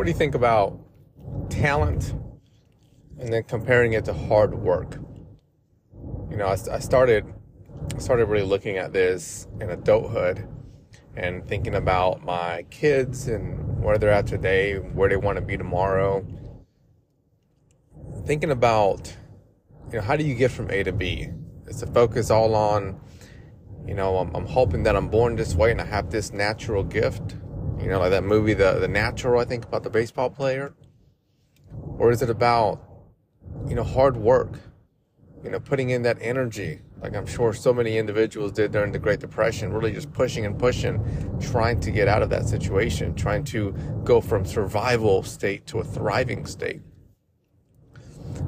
what do you think about talent and then comparing it to hard work? You know, I, I started started really looking at this in adulthood and thinking about my kids and where they're at today, where they want to be tomorrow. Thinking about, you know, how do you get from A to B? It's a focus all on, you know, I'm, I'm hoping that I'm born this way and I have this natural gift. You know, like that movie, The, the Natural, I think, about the baseball player. Or is it about, you know, hard work? You know, putting in that energy, like I'm sure so many individuals did during the Great Depression, really just pushing and pushing, trying to get out of that situation, trying to go from survival state to a thriving state.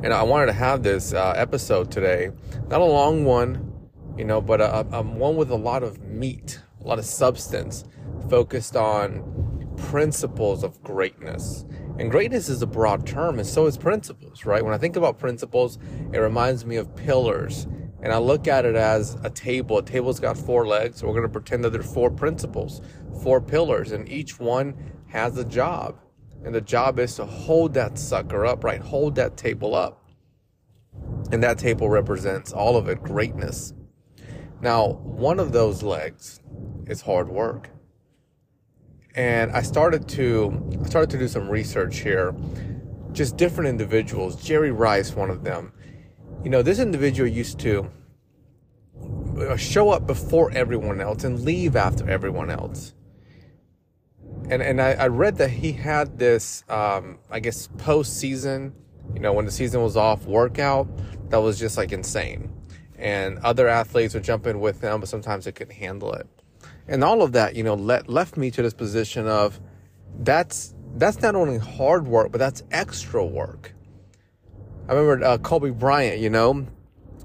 And I wanted to have this uh, episode today, not a long one, you know, but a, a one with a lot of meat, a lot of substance, focused on principles of greatness. And greatness is a broad term, and so is principles, right? When I think about principles, it reminds me of pillars and I look at it as a table. A table's got four legs. So we're going to pretend that there's four principles, four pillars, and each one has a job. And the job is to hold that sucker up, right? Hold that table up. And that table represents all of it, greatness. Now, one of those legs is hard work. And I started to I started to do some research here. Just different individuals. Jerry Rice, one of them you know, this individual used to uh, show up before everyone else and leave after everyone else. And and I, I read that he had this, um, I guess, post season, you know, when the season was off, workout that was just like insane. And other athletes would jump in with him, but sometimes they couldn't handle it. And all of that, you know, let, left me to this position of that's that's not only hard work, but that's extra work. I remember uh, Kobe Bryant, you know,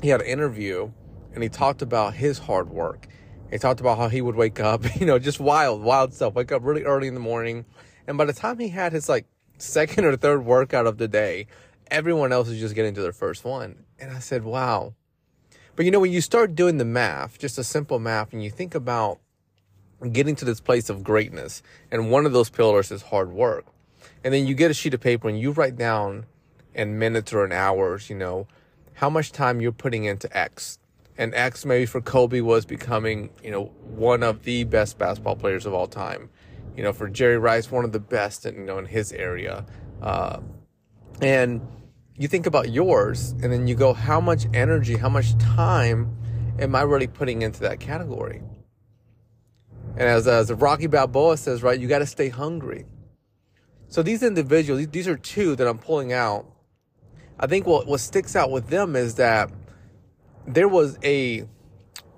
he had an interview and he talked about his hard work. He talked about how he would wake up, you know, just wild, wild stuff. Wake up really early in the morning. And by the time he had his like second or third workout of the day, everyone else is just getting to their first one. And I said, wow. But you know, when you start doing the math, just a simple math, and you think about getting to this place of greatness, and one of those pillars is hard work. And then you get a sheet of paper and you write down in minutes or in hours, you know, how much time you're putting into X. And X maybe for Kobe was becoming, you know, one of the best basketball players of all time. You know, for Jerry Rice, one of the best, in, you know, in his area. Uh, and you think about yours, and then you go, how much energy, how much time am I really putting into that category? And as, as Rocky Balboa says, right, you got to stay hungry. So these individuals, these are two that I'm pulling out I think what, what sticks out with them is that there was a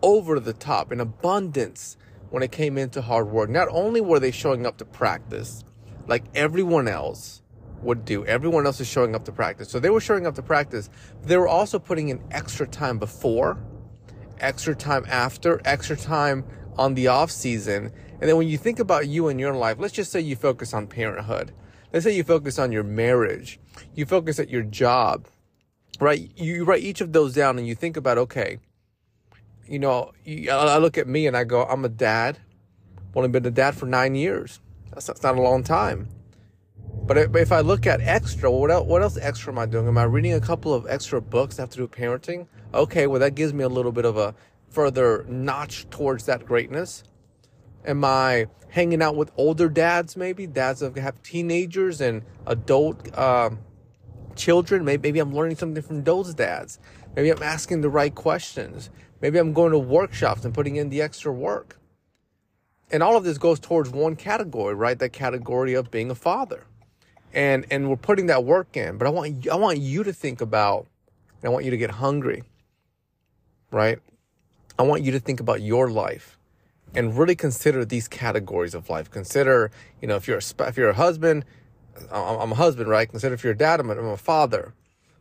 over the top, an abundance when it came into hard work. Not only were they showing up to practice like everyone else would do, everyone else is showing up to practice. So they were showing up to practice. They were also putting in extra time before, extra time after, extra time on the off season. And then when you think about you and your life, let's just say you focus on parenthood. Let's say you focus on your marriage, you focus at your job, right? You write each of those down and you think about, okay, you know, I look at me and I go, I'm a dad. I've only been a dad for nine years. That's, not a long time. But if I look at extra, what else, extra am I doing? Am I reading a couple of extra books that have to do parenting? Okay, well, that gives me a little bit of a further notch towards that greatness. Am I hanging out with older dads, maybe dads that have teenagers and adult uh, children? Maybe, maybe I'm learning something from those dads. Maybe I'm asking the right questions. Maybe I'm going to workshops and putting in the extra work. And all of this goes towards one category, right? That category of being a father. And and we're putting that work in. But I want I want you to think about and I want you to get hungry. Right? I want you to think about your life and really consider these categories of life. Consider, you know, if you're a, if you're a husband, I'm a husband, right? Consider if you're a dad, I'm a, I'm a father.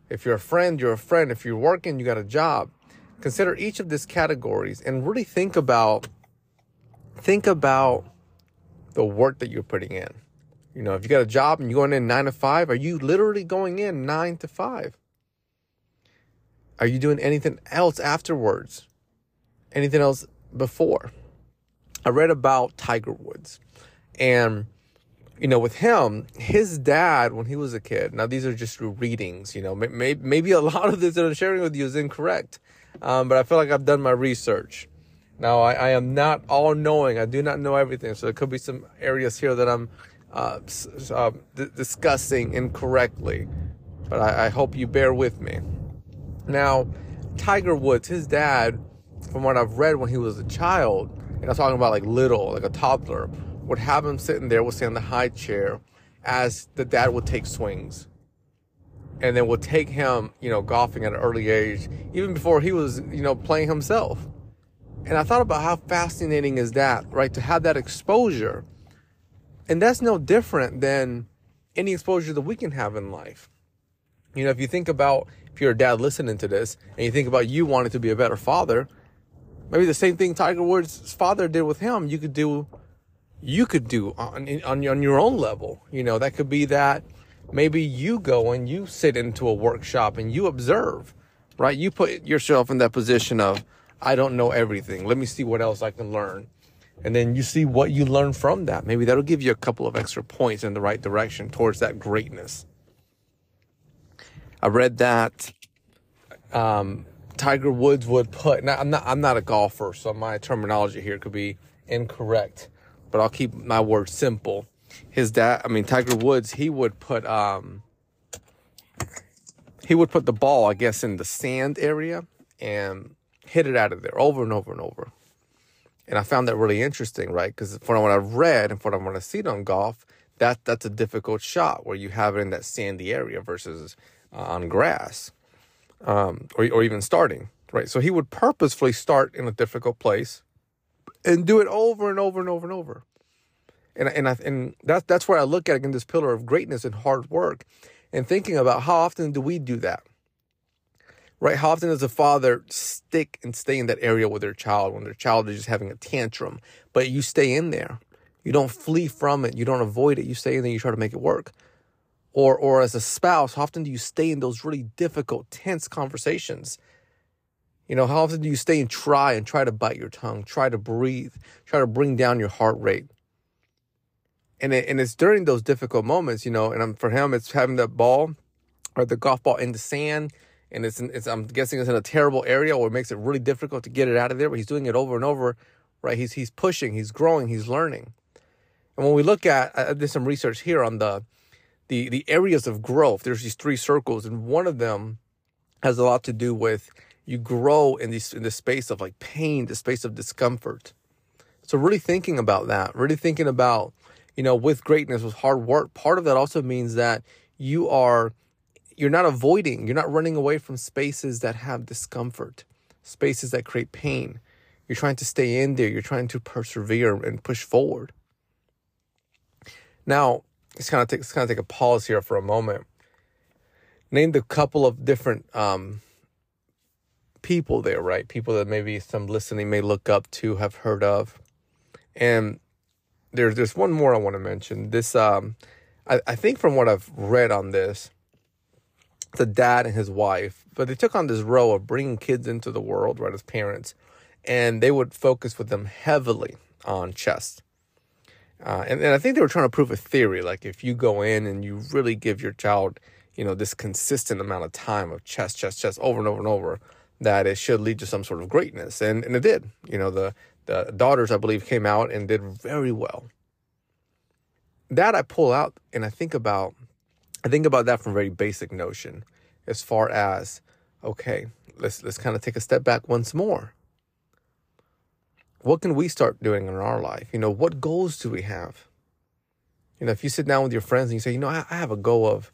If you're a friend, you're a friend. If you're working, you got a job. Consider each of these categories and really think about think about the work that you're putting in. You know, if you got a job and you're going in nine to five, are you literally going in nine to five? Are you doing anything else afterwards? Anything else before? I read about Tiger Woods and you know, with him, his dad, when he was a kid, now these are just readings, you know, may, maybe a lot of this that I'm sharing with you is incorrect, um, but I feel like I've done my research. Now, I, I, am not all knowing. I do not know everything. So there could be some areas here that I'm uh, uh, d- discussing incorrectly, but I, I hope you bear with me. Now, Tiger Woods, his dad, from what I've read when he was a child, and I'm talking about like little, like a toddler, would have him sitting there, would sit in the high chair as the dad would take swings. And then would take him, you know, golfing at an early age, even before he was, you know, playing himself. And I thought about how fascinating is that, right? To have that exposure. And that's no different than any exposure that we can have in life. You know, if you think about, if you're a dad listening to this and you think about you wanting to be a better father, maybe the same thing Tiger Woods' father did with him, you could do you could do on, on, on your own level. You know, that could be that maybe you go and you sit into a workshop and you observe, right? You put yourself in that position of, I don't know everything. Let me see what else I can learn. And then you see what you learn from that. Maybe that'll give you a couple of extra points in the right direction towards that greatness. I read that um, Tiger Woods would put. Now, I'm not. I'm not a golfer, so my terminology here could be incorrect but I'll keep my words simple. His dad, I mean Tiger Woods, he would put um he would put the ball, I guess, in the sand area and hit it out of there over and over and over. And I found that really interesting, right? Because from what I've read and from what I've seen on golf, that that's a difficult shot where you have it in that sandy area versus uh, on grass, um, or or even starting, right? So he would purposefully start in a difficult place and do it over and over and over and over. And and I, and that's that's where I look at again this pillar of greatness and hard work, and thinking about how often do we do that, right? How often does a father stick and stay in that area with their child when their child is just having a tantrum, but you stay in there, you don't flee from it, you don't avoid it, you stay in there, you try to make it work. Or or as a spouse, how often do you stay in those really difficult, tense conversations? You know, how often do you stay and try and try to bite your tongue, try to breathe, try to bring down your heart rate? And it, and it's during those difficult moments, you know, and I'm, for him, it's having that ball or the golf ball in the sand. And it's, it's, I'm guessing it's in a terrible area where it makes it really difficult to get it out of there, but he's doing it over and over, right? He's, he's pushing, he's growing, he's learning. And when we look at, I did some research here on the, the, the areas of growth. There's these three circles, and one of them has a lot to do with you grow in this in the space of like pain, the space of discomfort. So really thinking about that, really thinking about, you know, with greatness, with hard work, part of that also means that you are you're not avoiding, you're not running away from spaces that have discomfort, spaces that create pain. You're trying to stay in there, you're trying to persevere and push forward. Now, let's kind of take let's kind of take a pause here for a moment. Named a couple of different um, people there, right? People that maybe some listening may look up to, have heard of. And there's there's one more I want to mention. This um I, I think from what I've read on this, the dad and his wife, but they took on this role of bringing kids into the world, right, as parents, and they would focus with them heavily on chess. Uh, and, and I think they were trying to prove a theory, like if you go in and you really give your child, you know, this consistent amount of time of chess, chess, chess over and over and over, that it should lead to some sort of greatness. And, and it did. You know, the, the daughters, I believe, came out and did very well. That I pull out and I think about, I think about that from a very basic notion as far as, okay, let's, let's kind of take a step back once more. What can we start doing in our life? You know, what goals do we have? You know, if you sit down with your friends and you say, you know, I, I have a goal of,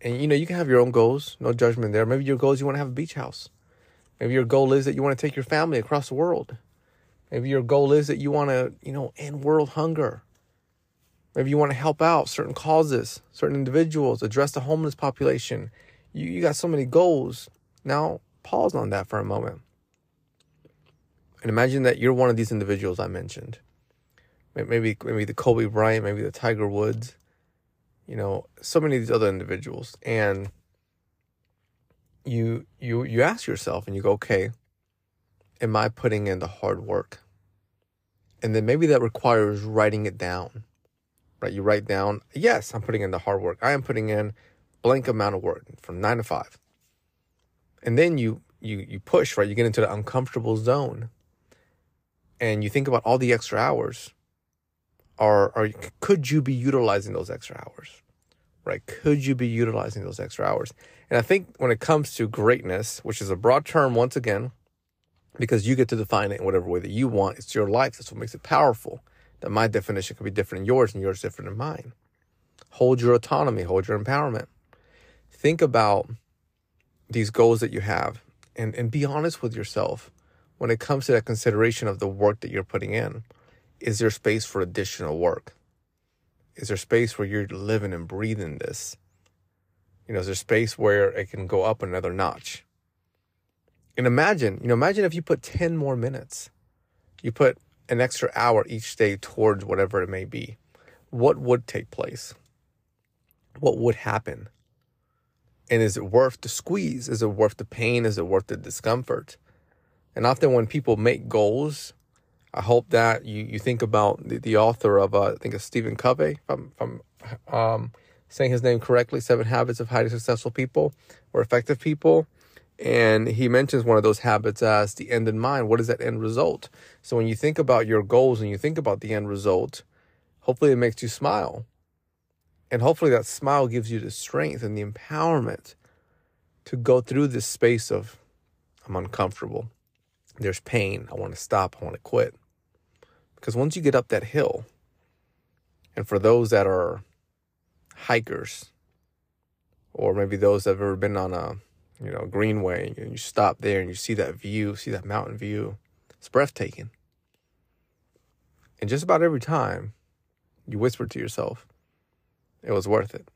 and you know, you can have your own goals, no judgment there. Maybe your goal is you want to have a beach house. Maybe your goal is that you want to take your family across the world. Maybe your goal is that you want to, you know, end world hunger. Maybe you want to help out certain causes, certain individuals, address the homeless population. You, you got so many goals. Now, pause on that for a moment. And imagine that you're one of these individuals I mentioned. Maybe, maybe the Kobe Bryant, maybe the Tiger Woods, you know, so many of these other individuals. And you you you ask yourself and you go, okay, am I putting in the hard work? And then maybe that requires writing it down. right? You write down, yes, I'm putting in the hard work. I am putting in blank amount of work from nine to five. And then you you you push, right? You get into the uncomfortable zone. And you think about all the extra hours. Or, or could you be utilizing those extra hours? Right? Could you be utilizing those extra hours? And I think when it comes to greatness, which is a broad term once again, because you get to define it in whatever way that you want, it's your life. That's what makes it powerful. That my definition could be different than yours and yours different than mine. Hold your autonomy, hold your empowerment. Think about these goals that you have and, and be honest with yourself when it comes to that consideration of the work that you're putting in. Is there space for additional work? Is there space where you're living and breathing this? You know, is there space where it can go up another notch? And imagine, you know, imagine if you put 10 more minutes, you put an extra hour each day towards whatever it may be. What would take place? What would happen? And is it worth the squeeze? Is it worth the pain? Is it worth the discomfort? And often when people make goals, I hope that you, you think about the, the author of, uh, I think it's Stephen Covey, if I'm, if I'm um, saying his name correctly, Seven Habits of Highly Successful People or Effective People. And he mentions one of those habits as the end in mind. What is that end result? So when you think about your goals and you think about the end result, hopefully it makes you smile. And hopefully that smile gives you the strength and the empowerment to go through this space of, I'm uncomfortable. There's pain. I want to stop. I want to quit. Because once you get up that hill, and for those that are hikers, or maybe those that have ever been on a, you know, greenway and you stop there and you see that view, see that mountain view, it's breathtaking. And just about every time you whisper to yourself, it was worth it.